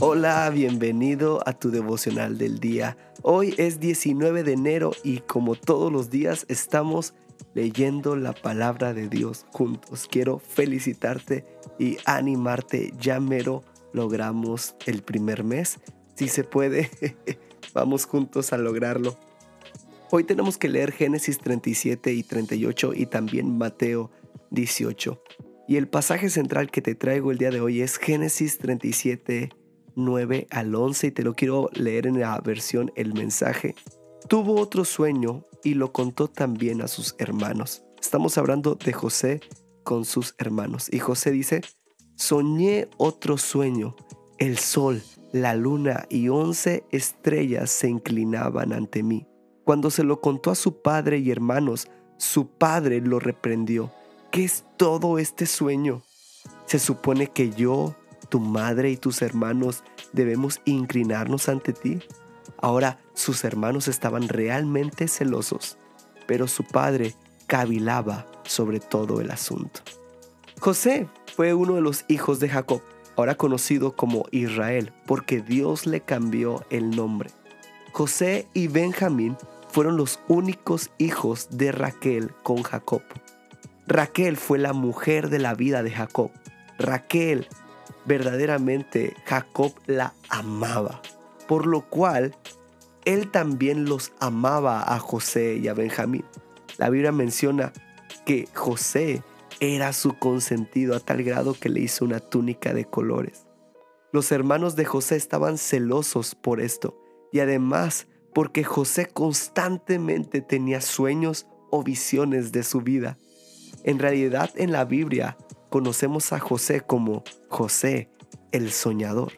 Hola, bienvenido a tu devocional del día. Hoy es 19 de enero y como todos los días estamos leyendo la palabra de Dios juntos. Quiero felicitarte y animarte. Ya mero logramos el primer mes. Si se puede, vamos juntos a lograrlo. Hoy tenemos que leer Génesis 37 y 38 y también Mateo 18. Y el pasaje central que te traigo el día de hoy es Génesis 37, 9 al 11 y te lo quiero leer en la versión El mensaje. Tuvo otro sueño y lo contó también a sus hermanos. Estamos hablando de José con sus hermanos. Y José dice, soñé otro sueño. El sol, la luna y once estrellas se inclinaban ante mí. Cuando se lo contó a su padre y hermanos, su padre lo reprendió. ¿Qué es todo este sueño? Se supone que yo, tu madre y tus hermanos debemos inclinarnos ante ti. Ahora sus hermanos estaban realmente celosos, pero su padre cavilaba sobre todo el asunto. José fue uno de los hijos de Jacob, ahora conocido como Israel, porque Dios le cambió el nombre. José y Benjamín fueron los únicos hijos de Raquel con Jacob. Raquel fue la mujer de la vida de Jacob. Raquel, verdaderamente Jacob la amaba, por lo cual él también los amaba a José y a Benjamín. La Biblia menciona que José era su consentido a tal grado que le hizo una túnica de colores. Los hermanos de José estaban celosos por esto y además porque José constantemente tenía sueños o visiones de su vida. En realidad en la Biblia conocemos a José como José el soñador.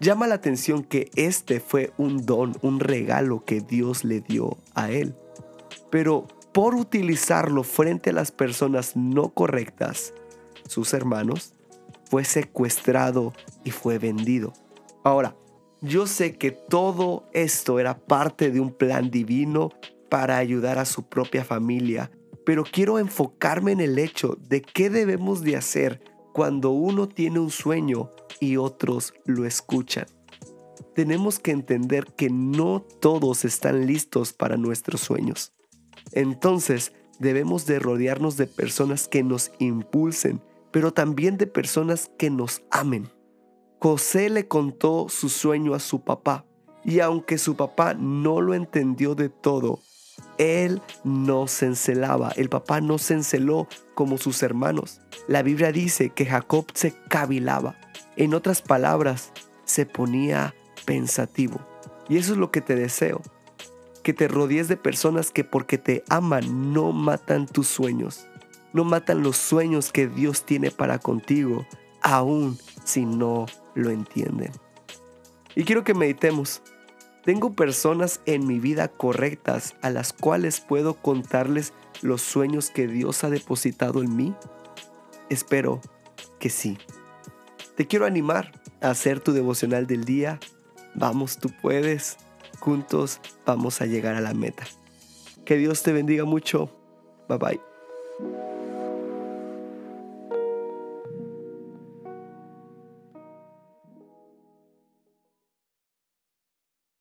Llama la atención que este fue un don, un regalo que Dios le dio a él. Pero por utilizarlo frente a las personas no correctas, sus hermanos, fue secuestrado y fue vendido. Ahora, yo sé que todo esto era parte de un plan divino para ayudar a su propia familia, pero quiero enfocarme en el hecho de qué debemos de hacer cuando uno tiene un sueño y otros lo escuchan. Tenemos que entender que no todos están listos para nuestros sueños. Entonces, debemos de rodearnos de personas que nos impulsen, pero también de personas que nos amen. José le contó su sueño a su papá y aunque su papá no lo entendió de todo, él no se encelaba, el papá no se enceló como sus hermanos. La Biblia dice que Jacob se cavilaba, en otras palabras, se ponía pensativo. Y eso es lo que te deseo, que te rodees de personas que porque te aman no matan tus sueños, no matan los sueños que Dios tiene para contigo, aún si no lo entienden. Y quiero que meditemos. ¿Tengo personas en mi vida correctas a las cuales puedo contarles los sueños que Dios ha depositado en mí? Espero que sí. Te quiero animar a hacer tu devocional del día. Vamos, tú puedes. Juntos vamos a llegar a la meta. Que Dios te bendiga mucho. Bye bye.